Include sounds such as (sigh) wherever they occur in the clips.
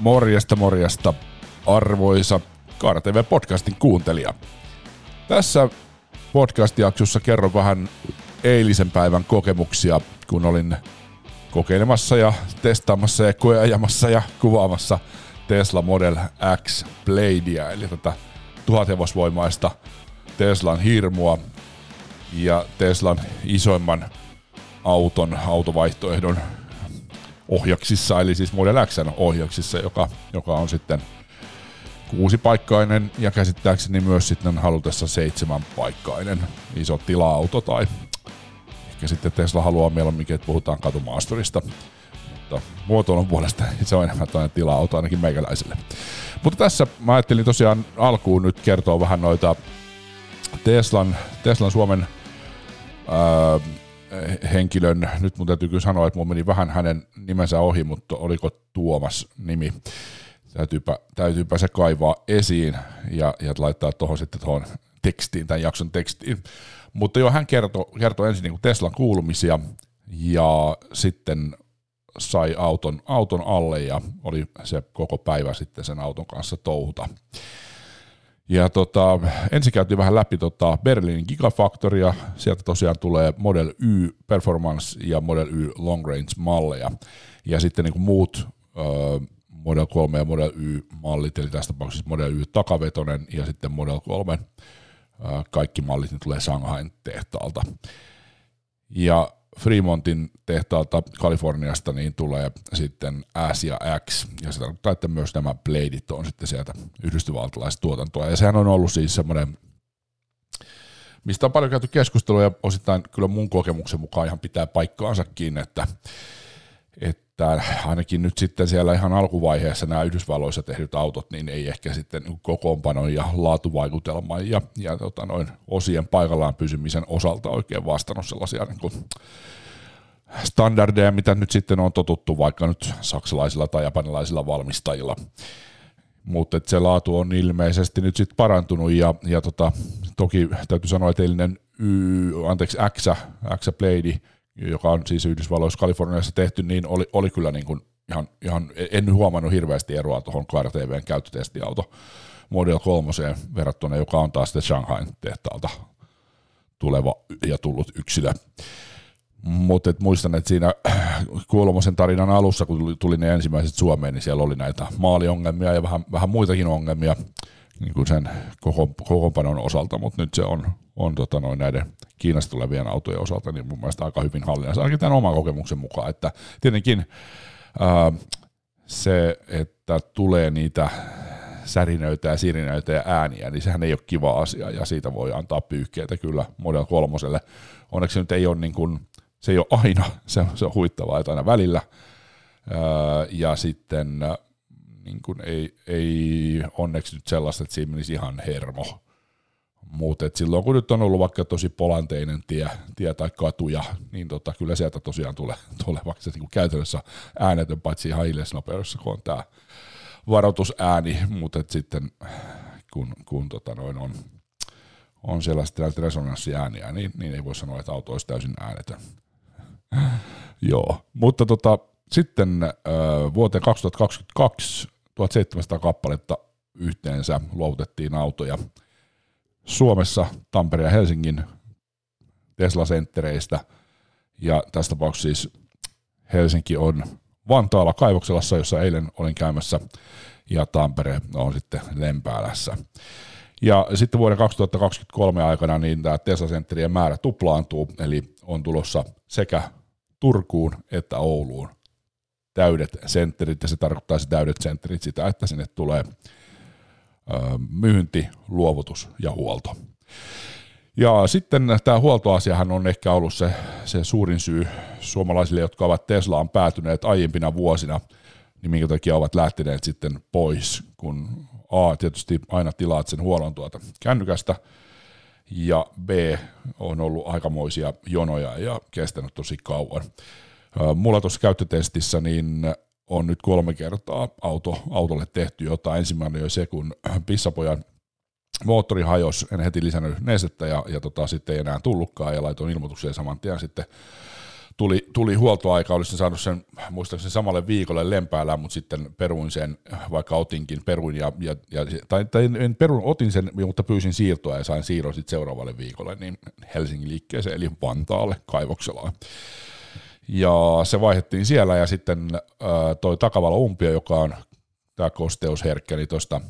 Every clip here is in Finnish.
Morjesta, morjesta, arvoisa Kaara TV-podcastin kuuntelija. Tässä podcast-jaksossa kerron vähän eilisen päivän kokemuksia, kun olin kokeilemassa ja testaamassa ja koeajamassa ja kuvaamassa Tesla Model X Bladea, eli tätä tuhathevosvoimaista Teslan hirmua ja Teslan isoimman auton, autovaihtoehdon ohjaksissa, eli siis Model X ohjaksissa, joka, joka on sitten kuusipaikkainen ja käsittääkseni myös sitten halutessa seitsemänpaikkainen iso tila-auto tai ehkä sitten Tesla haluaa mieluummin, että puhutaan katumaasturista. Mutta muotoilun puolesta (laughs) se on enemmän toinen tila-auto ainakin meikäläiselle. Mutta tässä mä ajattelin tosiaan alkuun nyt kertoa vähän noita Teslan, Teslan Suomen henkilön, nyt mun täytyy kyllä sanoa, että mun meni vähän hänen nimensä ohi, mutta oliko Tuomas nimi. Täytyypä, täytyypä se kaivaa esiin ja, ja laittaa tuohon sitten tuohon tekstiin, tämän jakson tekstiin. Mutta joo, hän kertoi, kertoi ensin niin Teslan kuulumisia ja sitten sai auton, auton alle ja oli se koko päivä sitten sen auton kanssa touhuta. Ja tota, ensin käytiin vähän läpi tota Berliinin Gigafactoria, sieltä tosiaan tulee Model Y Performance ja Model Y Long Range malleja. Ja sitten niin kuin muut ö, Model 3 ja Model Y-mallit, eli tässä tapauksessa Model Y takavetonen ja sitten Model 3, ö, kaikki mallit niin tulee Shanghain tehtaalta. Ja Fremontin tehtaalta Kaliforniasta niin tulee sitten S ja X, ja se tarkoittaa, että myös nämä Bladeit on sitten sieltä yhdysvaltalaista tuotantoa, ja sehän on ollut siis semmoinen, mistä on paljon käyty keskustelua, ja osittain kyllä mun kokemuksen mukaan ihan pitää paikkaansakin, että, että ainakin nyt sitten siellä ihan alkuvaiheessa nämä Yhdysvalloissa tehdyt autot, niin ei ehkä sitten kokoonpanon ja laatuvaikutelman ja, ja tota noin osien paikallaan pysymisen osalta oikein vastannut sellaisia niin kuin standardeja, mitä nyt sitten on totuttu vaikka nyt saksalaisilla tai japanilaisilla valmistajilla. Mutta se laatu on ilmeisesti nyt sitten parantunut ja, ja tota, toki täytyy sanoa, että eilinen y, anteeksi, X, X Blade, joka on siis Yhdysvalloissa Kaliforniassa tehty, niin oli, oli kyllä niin kuin ihan, ihan, en huomannut hirveästi eroa tuohon KRTVn käyttötestiauto Model 3 verrattuna, joka on taas sitten Shanghain tehtaalta tuleva ja tullut yksilö. Mutta muistan, että siinä Kuolomosen tarinan alussa, kun tuli, ne ensimmäiset Suomeen, niin siellä oli näitä maaliongelmia ja vähän, vähän muitakin ongelmia niin kuin sen koko, kokoonpanon osalta, mutta nyt se on, on tota noin näiden Kiinasta tulevien autojen osalta niin mun mielestä aika hyvin hallinnassa, ainakin tämän oman kokemuksen mukaan, että tietenkin ää, se, että tulee niitä särinöitä ja sirinöitä ja ääniä, niin sehän ei ole kiva asia ja siitä voi antaa pyyhkeitä kyllä Model 3. Onneksi se nyt ei ole niin kuin se ei ole aina, se, se on huittavaa, että aina välillä. ja sitten niin kuin ei, ei onneksi nyt sellaista, että siinä menisi ihan hermo. Mutta silloin kun nyt on ollut vaikka tosi polanteinen tie, tie tai katuja, niin tota, kyllä sieltä tosiaan tulee, tulee vaikka se niin kuin käytännössä äänetön, paitsi ihan hiljaisnopeudessa, kun on tämä varoitusääni, mutta sitten kun, kun tota noin on, on siellä sitten näitä resonanssiääniä, niin, niin ei voi sanoa, että auto olisi täysin äänetön. (laughs) Joo, mutta tota, sitten äh, vuoteen 2022 1700 kappaletta yhteensä luovutettiin autoja Suomessa, Tampereen ja Helsingin Tesla-senttereistä. Ja tässä tapauksessa siis Helsinki on Vantaalla Kaivokselassa, jossa eilen olin käymässä, ja Tampere on sitten Lempäälässä. Ja sitten vuoden 2023 aikana niin tämä Tesla-sentterien määrä tuplaantuu, eli on tulossa sekä Turkuun että Ouluun täydet sentterit, ja se tarkoittaa se täydet sentterit sitä, että sinne tulee myynti, luovutus ja huolto. Ja sitten tämä huoltoasiahan on ehkä ollut se, se suurin syy suomalaisille, jotka ovat Teslaan päätyneet aiempina vuosina, niin minkä takia ovat lähteneet sitten pois, kun A, tietysti aina tilaat sen huollon tuota kännykästä, ja B, on ollut aikamoisia jonoja ja kestänyt tosi kauan. Mulla tuossa käyttötestissä niin on nyt kolme kertaa auto, autolle tehty jotain. Ensimmäinen oli se, kun pissapojan moottori hajosi, en heti lisännyt nestettä ja, ja tota, sitten ei enää tullutkaan ja laitoin ilmoituksen saman tien sitten tuli, tuli huoltoaika, olisin saanut sen muistaakseni samalle viikolle lempäällä, mutta sitten peruin sen, vaikka otinkin, peruin ja, ja, ja tai, tai en peruin, otin sen, mutta pyysin siirtoa ja sain siirron sitten seuraavalle viikolle, niin Helsingin liikkeeseen, eli Vantaalle kaivokselaan. Ja se vaihdettiin siellä ja sitten äh, toi takavalo umpio, joka on tämä kosteusherkkä, niin tuosta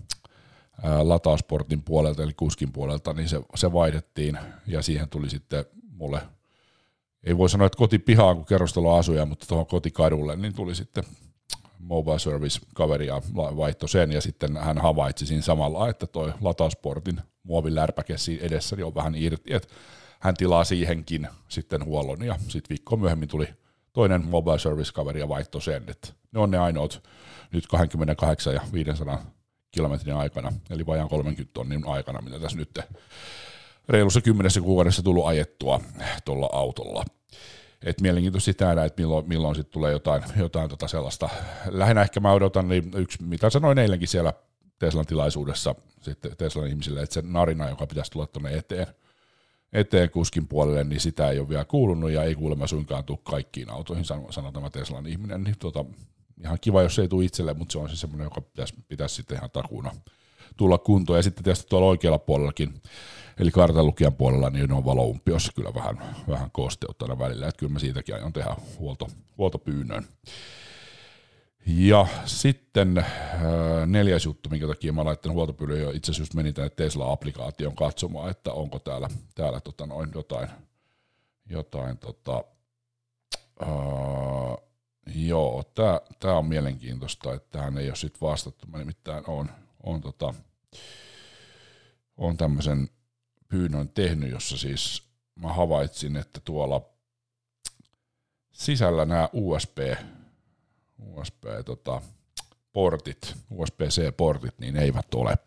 latausportin puolelta, eli kuskin puolelta, niin se, se vaihdettiin ja siihen tuli sitten mulle, ei voi sanoa, että kotipihaan, kun kerrostaloasuja, mutta tuohon kotikadulle, niin tuli sitten mobile service kaveri ja vaihto sen, ja sitten hän havaitsi siinä samalla, että toi latausportin muovilärpäke siinä edessä niin on vähän irti, että hän tilaa siihenkin sitten huollon, ja sitten viikko myöhemmin tuli toinen mobile service kaveri ja vaihto sen, että ne on ne ainoat nyt 28 ja 500 kilometrin aikana, eli vajaan 30 tonnin aikana, mitä tässä nyt reilussa kymmenessä kuukaudessa tullut ajettua tuolla autolla. Et mielenkiintoista nähdä, että milloin, milloin sitten tulee jotain, jotain tota sellaista. Lähinnä ehkä mä odotan, niin yksi, mitä sanoin eilenkin siellä Teslan tilaisuudessa sitten Teslan ihmisille, että se narina, joka pitäisi tulla tuonne eteen, eteen kuskin puolelle, niin sitä ei ole vielä kuulunut ja ei kuulemma suinkaan tule kaikkiin autoihin, sanoo tämä Teslan ihminen, niin tota, ihan kiva, jos ei tule itselle, mutta se on se semmoinen, joka pitäisi, pitäisi sitten ihan takuuna tulla kuntoon. Ja sitten tietysti tuolla oikealla puolellakin, eli kartanlukijan puolella, niin on valoumpiossa kyllä vähän, vähän kosteutta välillä, että kyllä mä siitäkin aion tehdä huolto, huoltopyynnön. Ja sitten äh, neljäs juttu, minkä takia mä laittanut huoltopyydön, jo itse asiassa menin tänne Tesla-applikaation katsomaan, että onko täällä, täällä tota noin jotain, jotain tota, äh, Joo, tämä on mielenkiintoista, että tähän ei ole sitten vastattu. Mä nimittäin on, on, tota, on tämmöisen pyynnön tehnyt, jossa siis mä havaitsin, että tuolla sisällä nämä USB, USB tota, portit, USB-C-portit, niin eivät ole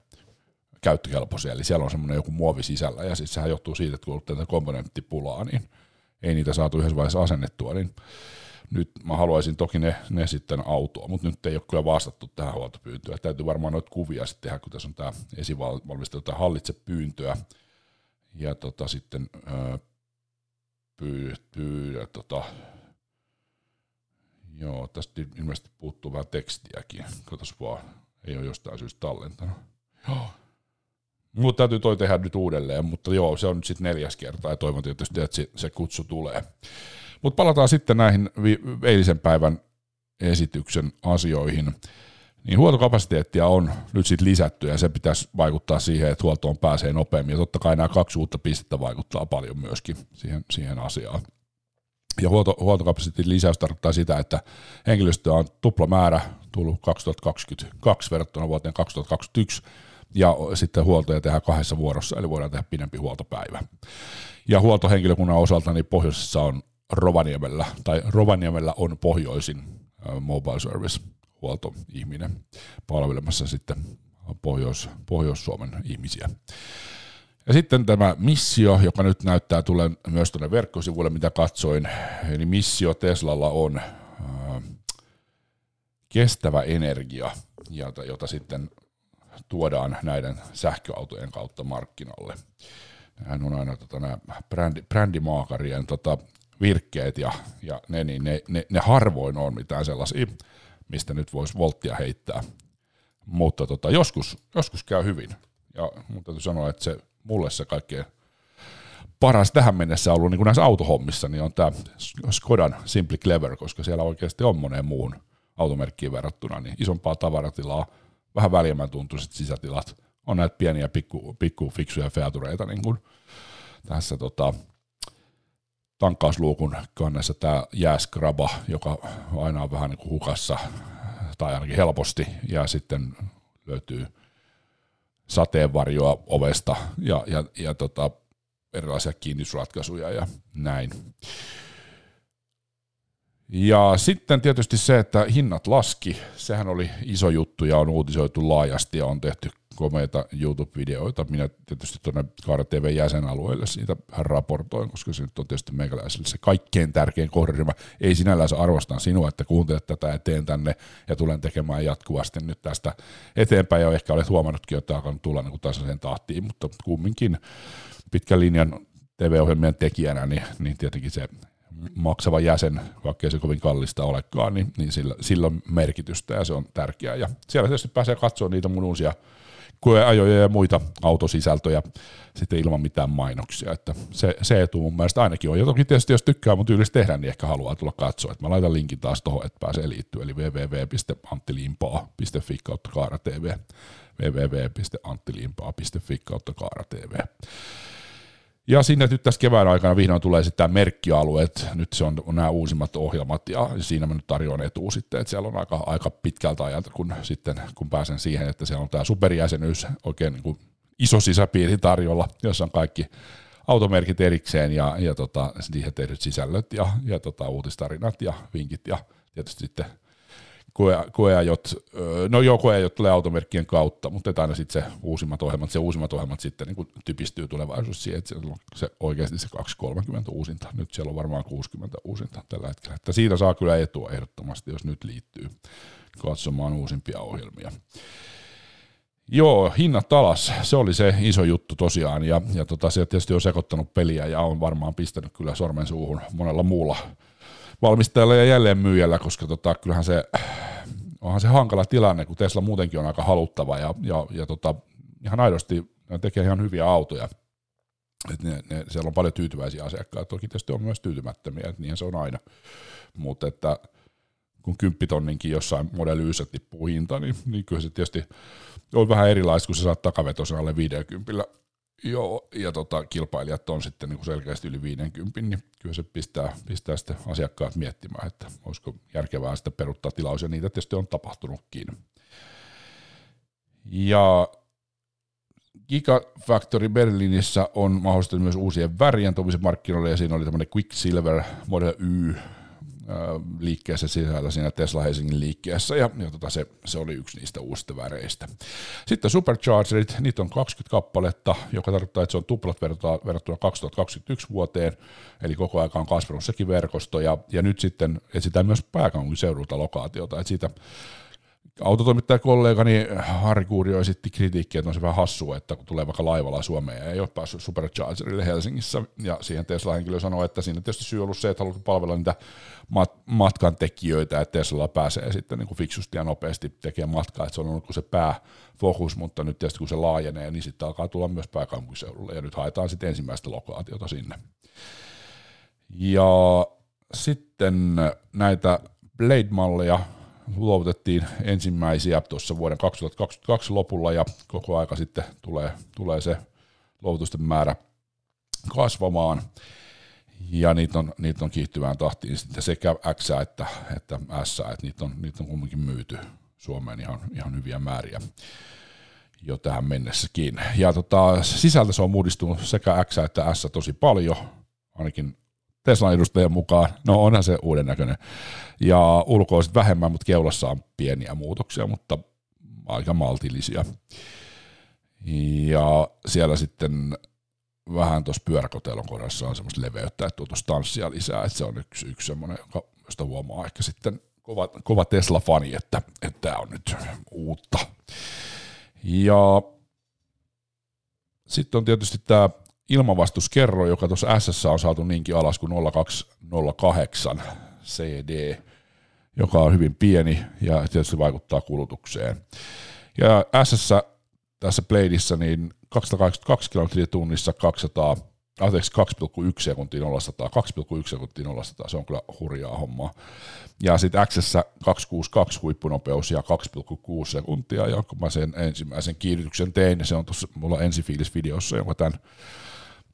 käyttökelpoisia, eli siellä on semmoinen joku muovi sisällä, ja siis sehän johtuu siitä, että kun on tätä komponenttipulaa, niin ei niitä saatu yhdessä vaiheessa asennettua, niin nyt mä haluaisin toki ne, ne sitten autoa, mutta nyt ei ole kyllä vastattu tähän huoltopyyntöön. Täytyy varmaan noita kuvia sitten tehdä, kun tässä on tämä esivalmistelu hallitse pyyntöä. Ja tota, sitten pyydä, pyydä tota, joo, tästä ilmeisesti puuttuu vähän tekstiäkin. Katos vaan, ei ole jostain syystä tallentanut. Joo. Mutta täytyy toi tehdä nyt uudelleen, mutta joo, se on nyt sitten neljäs kerta ja toivon tietysti, että se, se kutsu tulee. Mutta palataan sitten näihin vi- eilisen päivän esityksen asioihin. Niin huoltokapasiteettia on nyt sitten lisätty ja se pitäisi vaikuttaa siihen, että huoltoon pääsee nopeammin. Ja totta kai nämä kaksi uutta pistettä vaikuttaa paljon myöskin siihen, siihen asiaan. Ja huolto, huoltokapasiteetin lisäys tarkoittaa sitä, että henkilöstöä on tupla määrä tullut 2022 verrattuna vuoteen 2021, ja sitten huoltoja tehdään kahdessa vuorossa, eli voidaan tehdä pidempi huoltopäivä. Ja huoltohenkilökunnan osalta niin pohjoisessa on Rovaniemellä, tai Rovaniemellä on pohjoisin mobile service huoltoihminen palvelemassa sitten Pohjois, Pohjois-Suomen ihmisiä. Ja sitten tämä missio, joka nyt näyttää tulee myös tuonne verkkosivuille, mitä katsoin. Eli missio Teslalla on äh, kestävä energia, jota, sitten tuodaan näiden sähköautojen kautta markkinalle. Hän on aina tota, nämä brändi, brändimaakarien tota, virkkeet ja, ja ne, niin ne, ne, ne harvoin on mitään sellaisia, mistä nyt voisi volttia heittää. Mutta tota, joskus, joskus käy hyvin. Ja mun täytyy sanoa, että se, mulle se kaikkein paras tähän mennessä ollut niin kuin näissä autohommissa, niin on tämä Skodan Simply Clever, koska siellä oikeasti on moneen muun automerkkiin verrattuna niin isompaa tavaratilaa, vähän väljemmän tuntuiset sisätilat, on näitä pieniä pikku, pikku fiksuja featureita niin kuin tässä tota, tankkausluukun kannessa tämä jääskraba, joka aina on vähän niin kuin hukassa, tai ainakin helposti, ja sitten löytyy sateenvarjoa ovesta ja, ja, ja tota, erilaisia kiinnitysratkaisuja ja näin. Ja sitten tietysti se, että hinnat laski, sehän oli iso juttu ja on uutisoitu laajasti ja on tehty komeita YouTube-videoita. Minä tietysti tuonne Kaara TV jäsenalueelle siitä raportoin, koska se nyt on tietysti meikäläiselle se kaikkein tärkein kohderyhmä. Ei sinällään arvostan sinua, että kuuntelet tätä ja teen tänne ja tulen tekemään jatkuvasti nyt tästä eteenpäin. Ja ehkä olet huomannutkin, että alkanut tulla niin tasaiseen tahtiin, mutta kumminkin pitkän linjan TV-ohjelmien tekijänä, niin, niin tietenkin se maksava jäsen, vaikka ei se kovin kallista olekaan, niin, niin sillä, sillä on merkitystä ja se on tärkeää. Ja siellä tietysti pääsee katsoa niitä mun uusia koeajoja ja muita autosisältöjä sitten ilman mitään mainoksia. Että se, se etu mun mielestä ainakin on. Ja toki tietysti jos tykkää mun tyylistä tehdä, niin ehkä haluaa tulla katsoa. Että mä laitan linkin taas tuohon, että pääsee liittyä, eli www.anttilimpaa.fi kautta Kaara TV www.anttilimpaa.fi kautta Kaara TV. Ja sinne nyt tässä kevään aikana vihdoin tulee sitten tämä merkkialueet, nyt se on nämä uusimmat ohjelmat ja siinä mä nyt tarjoan etu sitten, että siellä on aika, aika pitkältä ajalta, kun sitten kun pääsen siihen, että siellä on tämä superjäsenyys oikein niin kuin iso sisäpiiri tarjolla, jossa on kaikki automerkit erikseen ja, ja tota, siihen tehdyt sisällöt ja, ja tota, uutistarinat ja vinkit ja tietysti sitten koe, koeajot, no joo, koeajot tulee automerkkien kautta, mutta aina sitten se uusimmat ohjelmat, se uusimmat ohjelmat sitten niin typistyy tulevaisuus siihen, että se, se oikeasti se 230 uusinta, nyt siellä on varmaan 60 uusinta tällä hetkellä, että siitä saa kyllä etua ehdottomasti, jos nyt liittyy katsomaan uusimpia ohjelmia. Joo, hinnat alas, se oli se iso juttu tosiaan, ja, ja tota, se tietysti on sekoittanut peliä ja on varmaan pistänyt kyllä sormen suuhun monella muulla valmistajalla ja jälleen myyjällä, koska tota, kyllähän se, onhan se hankala tilanne, kun Tesla muutenkin on aika haluttava ja, ja, ja tota, ihan aidosti ne tekee ihan hyviä autoja. Et ne, ne, siellä on paljon tyytyväisiä asiakkaita, toki tietysti on myös tyytymättömiä, että niinhän se on aina. Mutta että kun kymppitonninkin jossain Model Yssä tippuu hinta, niin, niin kyllä se tietysti on vähän erilaista, kun sä saat takavetosen alle 50 Joo, ja tota, kilpailijat on sitten niin kuin selkeästi yli 50, niin kyllä se pistää, pistää sitten asiakkaat miettimään, että olisiko järkevää sitten peruttaa tilaus, ja niitä tietysti on tapahtunutkin. Ja Gigafactory Berliinissä on mahdollisesti myös uusien värien markkinoille, ja siinä oli tämmöinen Quicksilver Model Y liikkeessä sisällä siinä Tesla Helsingin liikkeessä, ja, ja tota se, se, oli yksi niistä uusista väreistä. Sitten Superchargerit, niitä on 20 kappaletta, joka tarkoittaa, että se on tuplat verrattuna 2021 vuoteen, eli koko ajan on kasvanut sekin verkosto, ja, ja nyt sitten etsitään myös pääkaupunkiseudulta lokaatiota, että siitä autotoimittajakollegani Harri Kuurio esitti kritiikkiä, että on se vähän hassua, että kun tulee vaikka laivalla Suomeen ja ei ole päässyt Superchargerille Helsingissä, ja siihen Tesla-henkilö sanoi, että siinä tietysti syy ollut se, että haluat palvella niitä mat- matkan tekijöitä, että Tesla pääsee sitten niin kuin fiksusti ja nopeasti tekemään matkaa, että se on ollut se pääfokus, mutta nyt tietysti kun se laajenee, niin sitten alkaa tulla myös pääkaupunkiseudulle, ja nyt haetaan sitten ensimmäistä lokaatiota sinne. Ja sitten näitä Blade-malleja luovutettiin ensimmäisiä tuossa vuoden 2022 lopulla ja koko aika sitten tulee, tulee se luovutusten määrä kasvamaan ja niitä on, niitä on kiihtyvään tahtiin sitten sekä X että, että S, että niitä on, niitä on kumminkin myyty Suomeen ihan, ihan hyviä määriä jo tähän mennessäkin. Ja tota, sisältö se on muodistunut sekä X että S tosi paljon, ainakin Teslan edustajan mukaan. No onhan se uuden näköinen. Ja ulkoa vähemmän, mutta keulassa on pieniä muutoksia, mutta aika maltillisia. Ja siellä sitten vähän tuossa pyöräkotelon kohdassa on semmoista leveyttä, että tuotu stanssia lisää, että se on yksi, yksi semmoinen, joka, josta huomaa ehkä sitten kova, kova Tesla-fani, että tämä on nyt uutta. Ja sitten on tietysti tämä ilmavastuskerro, joka tuossa S on saatu niinkin alas kuin 0208 CD, joka on hyvin pieni ja tietysti vaikuttaa kulutukseen. Ja S tässä Bladeissa niin 282 kilometriä tunnissa 200, anteeksi 2,1 sekuntia 0 2,1 sekuntia 0 se on kyllä hurjaa hommaa. Ja sitten X 262 huippunopeus ja 2,6 sekuntia, ja kun mä sen ensimmäisen kiihdytyksen tein, niin se on tuossa mulla ensifiilis-videossa, jonka tämän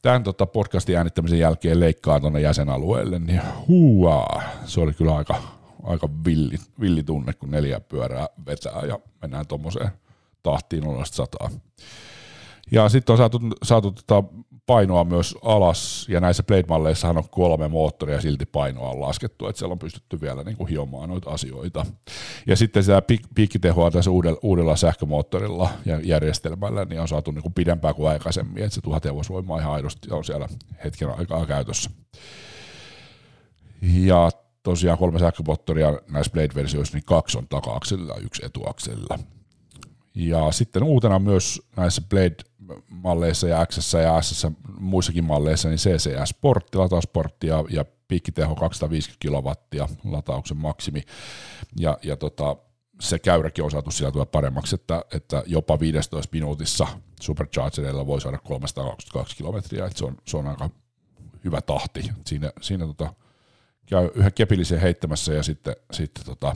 tämän tota podcastin äänittämisen jälkeen leikkaa tuonne jäsenalueelle, niin huuaa, se oli kyllä aika, aika villi, villi tunne, kun neljä pyörää vetää ja mennään tuommoiseen tahtiin 0 Ja sitten on saatu, saatu tota painoa myös alas, ja näissä Blade-malleissahan on kolme moottoria silti painoa on laskettu, että siellä on pystytty vielä niin kuin hiomaan noita asioita. Ja sitten sitä piikkitehoa tässä uudella, uudella sähkömoottorilla ja järjestelmällä niin on saatu niin kuin pidempään kuin aikaisemmin, että se tuhat hevosvoimaa ihan aidosti on siellä hetken aikaa käytössä. Ja tosiaan kolme sähkömoottoria näissä Blade-versioissa, niin kaksi on taka-akselilla ja yksi etuakselilla. Ja sitten uutena myös näissä Blade-malleissa ja X ja S muissakin malleissa, niin CCS-portti, latausportti ja, ja piikkiteho 250 kilowattia, latauksen maksimi, ja, ja tota, se käyräkin on saatu sillä paremmaksi, että, että jopa 15 minuutissa superchargerilla voi saada 322 kilometriä, että se on, se on aika hyvä tahti. Siinä, siinä tota, käy yhä kepillisen heittämässä ja sitten, sitten tota,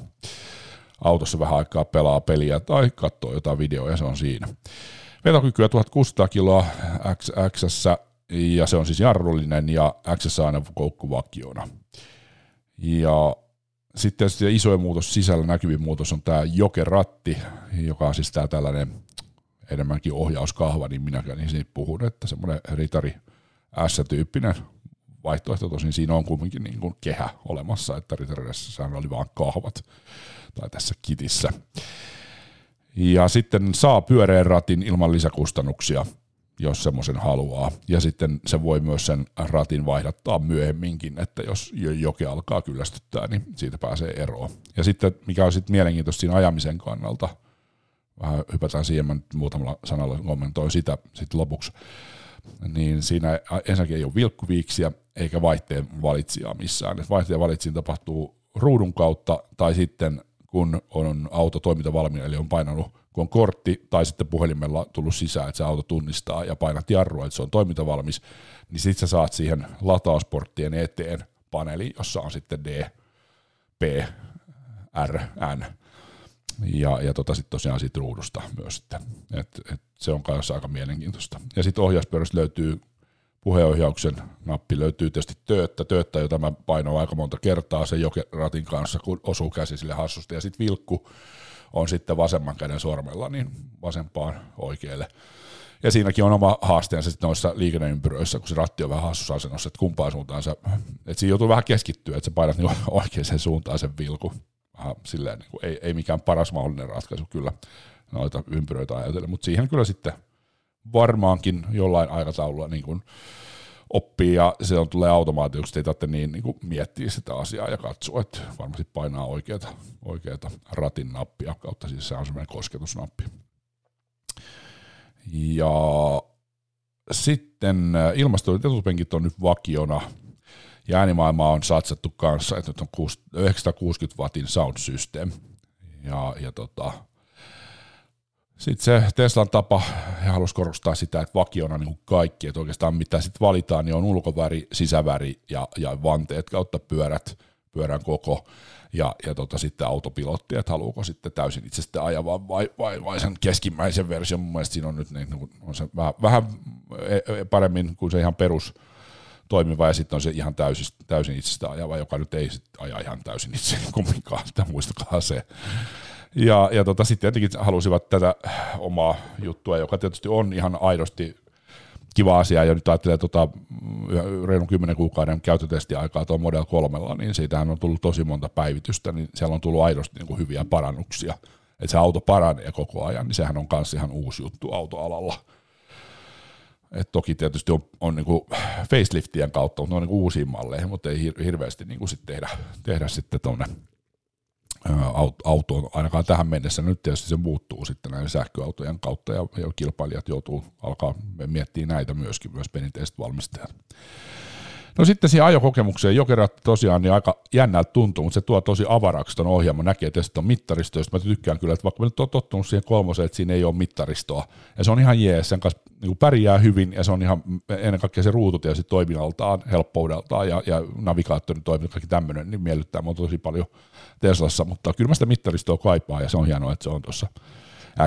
autossa vähän aikaa pelaa peliä tai katsoo jotain videoa ja se on siinä. Vetokykyä 1600 kiloa XX ja se on siis jarrullinen ja X aina koukkuvakiona. Ja sitten se isoin muutos sisällä, näkyvin muutos on tämä jokeratti, joka on siis tämä tällainen enemmänkin ohjauskahva, niin minäkään niin siitä puhun, että semmoinen ritari S-tyyppinen vaihtoehto, tosin siinä on kuitenkin niin kuin kehä olemassa, että ritaridessa oli vaan kahvat, tai tässä kitissä. Ja sitten saa pyöreän ratin ilman lisäkustannuksia, jos semmoisen haluaa. Ja sitten se voi myös sen ratin vaihdattaa myöhemminkin, että jos joke alkaa kyllästyttää, niin siitä pääsee eroon. Ja sitten mikä on sitten mielenkiintoista siinä ajamisen kannalta, vähän hypätään siihen, mä nyt muutamalla sanalla kommentoin sitä sitten lopuksi, niin siinä ensinnäkin ei ole vilkkuviiksiä eikä vaihteen valitsijaa missään. Vaihteen valitsiin tapahtuu ruudun kautta tai sitten kun on auto toiminta valmiina, eli on painanut, kun on kortti tai sitten puhelimella tullut sisään, että se auto tunnistaa ja painat jarrua, että se on toimintavalmis, niin sitten sä saat siihen latausporttien eteen paneeli, jossa on sitten D, P, R, N, ja, ja tota sitten tosiaan siitä ruudusta myös sitten. Et, et se on kanssa aika mielenkiintoista. Ja sitten ohjauspöydästä löytyy puheenohjauksen nappi löytyy tietysti tööttä, tööttä, jota mä painoin aika monta kertaa sen jokeratin kanssa, kun osuu käsi sille hassusti, ja sitten vilkku on sitten vasemman käden sormella, niin vasempaan oikealle. Ja siinäkin on oma haasteensa sitten noissa liikenneympyröissä, kun se ratti on vähän hassussa asennossa, että kumpaan suuntaan se, että siinä joutuu vähän keskittyä, että sä painat niin (laughs) oikeaan suuntaan sen vilku. Vähän silleen, niin kuin, ei, ei mikään paras mahdollinen ratkaisu kyllä noita ympyröitä ajatellen, mutta siihen kyllä sitten varmaankin jollain aikataululla niin kuin oppii ja se on, tulee automaatioksi, ei tarvitse niin, niin kuin miettiä sitä asiaa ja katsoa, että varmasti painaa oikeata, oikeata ratin nappia kautta, siis se on semmoinen kosketusnappi. Ja sitten äh, ilmastointitupenkit on nyt vakiona. Ja äänimaailmaa on satsattu kanssa, että nyt on 960 wattin sound system. Ja, ja tota, sitten se Teslan tapa, ja halusi korostaa sitä, että vakiona niin kaikki, että oikeastaan mitä sitten valitaan, niin on ulkoväri, sisäväri ja, ja vanteet kautta pyörät, pyörän koko ja, ja tota, sitten autopilotti, että haluuko sitten täysin itse sitten ajaa vai, vai, vai sen keskimmäisen version, mun mielestä siinä on nyt niin, on se vähän, vähän e, e, paremmin kuin se ihan perus toimiva ja sitten on se ihan täysin, täysin itsestä ajava, joka nyt ei sitten aja ihan täysin itse kumminkaan, sitä muistakaa se. Ja, ja tota, sitten tietenkin halusivat tätä omaa juttua, joka tietysti on ihan aidosti kiva asia, ja nyt ajattelee tota, reilun 10 kuukauden käyttötestiaikaa tuon Model 3, niin siitähän on tullut tosi monta päivitystä, niin siellä on tullut aidosti niin kuin hyviä parannuksia. Että se auto paranee koko ajan, niin sehän on myös ihan uusi juttu autoalalla. Et toki tietysti on, on niinku faceliftien kautta, mutta ne on niinku uusiin malleihin, mutta ei hirveästi niinku sit tehdä, tehdä sitten tuonne autoon, ainakaan tähän mennessä. Nyt tietysti se muuttuu sitten näiden sähköautojen kautta ja, ja kilpailijat joutuu alkaa miettiä näitä myöskin, myös perinteiset valmistajat. No sitten siihen ajokokemukseen Jokerat tosiaan niin aika jännältä tuntuu, mutta se tuo tosi avaraksi tuon ohjelman. Näkee tietysti tuon mittaristo, josta mä tykkään kyllä, että vaikka mä nyt oon tottunut siihen kolmoseen, että siinä ei ole mittaristoa. Ja se on ihan jees, sen kanssa niin pärjää hyvin ja se on ihan ennen kaikkea se ruutu tietysti toiminnaltaan, helppoudeltaan ja, ja navigaattori toiminta, kaikki tämmöinen, niin miellyttää mua tosi paljon Teslassa, mutta kyllä mä sitä mittaristoa kaipaa ja se on hienoa, että se on tuossa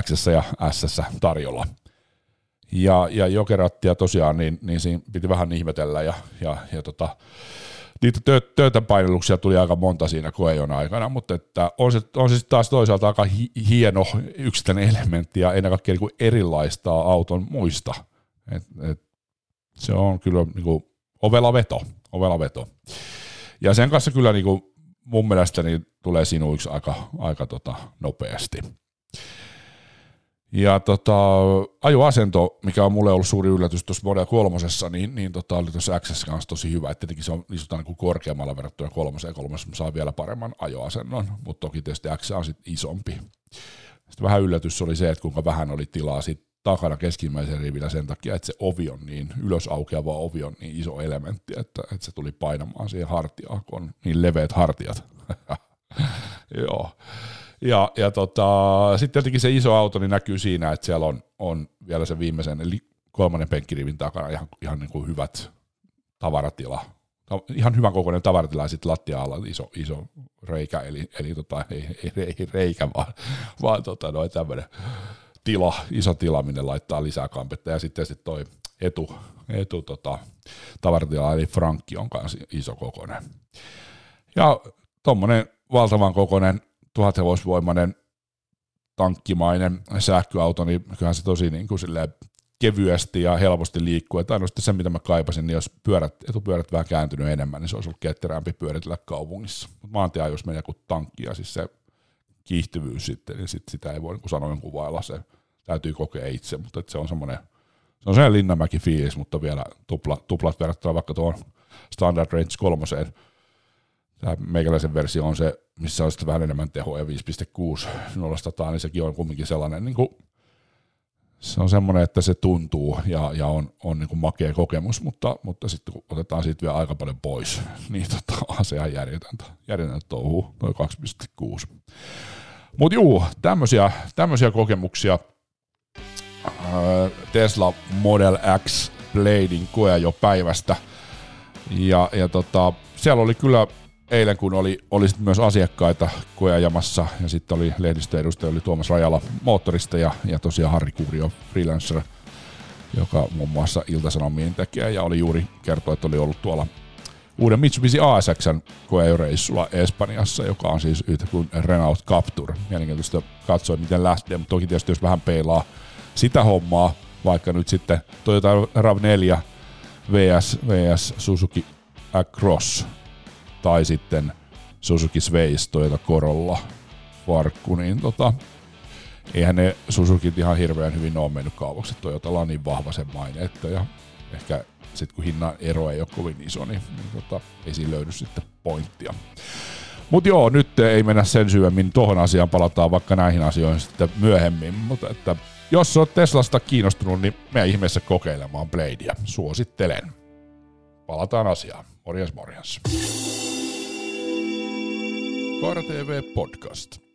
X ja S tarjolla. Ja, ja jokerattia tosiaan, niin, niin siinä piti vähän ihmetellä ja, ja, ja tota, niitä tö- töötäpainelluksia tuli aika monta siinä koejon aikana, mutta että on se, on se taas toisaalta aika hi- hieno yksittäinen elementti ja ennen kaikkea niin erilaistaa auton muista. Et, et, se on kyllä niin kuin ovela veto, ovela veto. Ja sen kanssa kyllä niin kuin mun mielestä niin tulee sinuiksi aika, aika tota nopeasti. Ja tota, ajoasento, mikä on mulle ollut suuri yllätys tuossa Model 3, niin, niin tota, oli tuossa XS kanssa tosi hyvä. Et tietenkin se on istutaan niin korkeammalla verrattuna kolmoseen, kolmoseen saa vielä paremman ajoasennon, mutta toki tietysti X on sitten isompi. Sitten vähän yllätys oli se, että kuinka vähän oli tilaa sit takana keskimmäisen rivillä sen takia, että se ovi on niin, ylös aukeava ovi on niin iso elementti, että, että se tuli painamaan siihen hartiaan, kun on niin leveät hartiat. (laughs) Joo. Ja, ja tota, sitten tietenkin se iso auto niin näkyy siinä, että siellä on, on vielä se viimeisen, eli kolmannen penkkirivin takana ihan, ihan niin kuin hyvät tavaratila, ihan hyvän kokoinen tavaratila ja sitten lattia alla iso, iso reikä, eli, eli tota, ei, ei, ei reikä, vaan, vaan tota, noin tämmöinen tila, iso tila, minne laittaa lisää kampetta, ja sitten sitten toi etu, etu tota, tavaratila, eli Frankki on kanssa iso kokoinen. Ja tuommoinen valtavan kokoinen tuhathevosvoimainen tankkimainen sähköauto, niin kyllähän se tosi niin kuin kevyesti ja helposti liikkuu. Että ainoastaan se, mitä mä kaipasin, niin jos pyörät, etupyörät vähän kääntynyt enemmän, niin se olisi ollut ketterämpi pyöritellä kaupungissa. Mutta maantia, jos menee kuin tankki ja siis se kiihtyvyys sitten, niin sit sitä ei voi niin sanoin kuvailla, se täytyy kokea itse, mutta se on semmoinen se on se Linnanmäki fiilis, mutta vielä tupla, tuplat verrattuna vaikka tuohon Standard Range kolmoseen. Tämä meikäläisen versio on se, missä on sitten vähän enemmän tehoa ja 5.6 0 niin sekin on kumminkin sellainen niin kuin se on semmoinen, että se tuntuu ja, ja on, on niin kuin makea kokemus, mutta, mutta sitten kun otetaan siitä vielä aika paljon pois, (laughs) niin tota, on se ihan järjetöntä, järjetöntä touhuu, noin 2,6. Mutta juu, tämmöisiä, tämmöisiä kokemuksia Tesla Model X Bladein koe jo päivästä. Ja, ja tota, siellä oli kyllä eilen, kun oli, oli sit myös asiakkaita koeajamassa, ja sitten oli lehdistöedustaja, oli Tuomas Rajala moottorista, ja, ja tosiaan Harri Kurio freelancer, joka muun muassa Iltasanomien tekee, ja oli juuri kertoi, että oli ollut tuolla uuden Mitsubishi ASXn koereissulla Espanjassa, joka on siis yhtä kuin Renault Captur. Mielenkiintoista katsoa, miten lähtee, mutta toki tietysti jos vähän peilaa sitä hommaa, vaikka nyt sitten Toyota RAV4 VS, VS Suzuki Across tai sitten Suzuki Sways Toyota Corolla farkku, niin tota, eihän ne Suzukit ihan hirveän hyvin ole mennyt kaupaksi. Toyotalla on niin vahva sen maine, että ja ehkä sitten kun hinnan ero ei ole kovin iso, niin, niin tota, ei siinä löydy sitten pointtia. Mutta joo, nyt ei mennä sen syvemmin tuohon asiaan, palataan vaikka näihin asioihin sitten myöhemmin, mutta että jos olet Teslasta kiinnostunut, niin me ihmeessä kokeilemaan Bladea. Suosittelen. Palataan asiaan. Morjens morjens. Koira TV Podcast.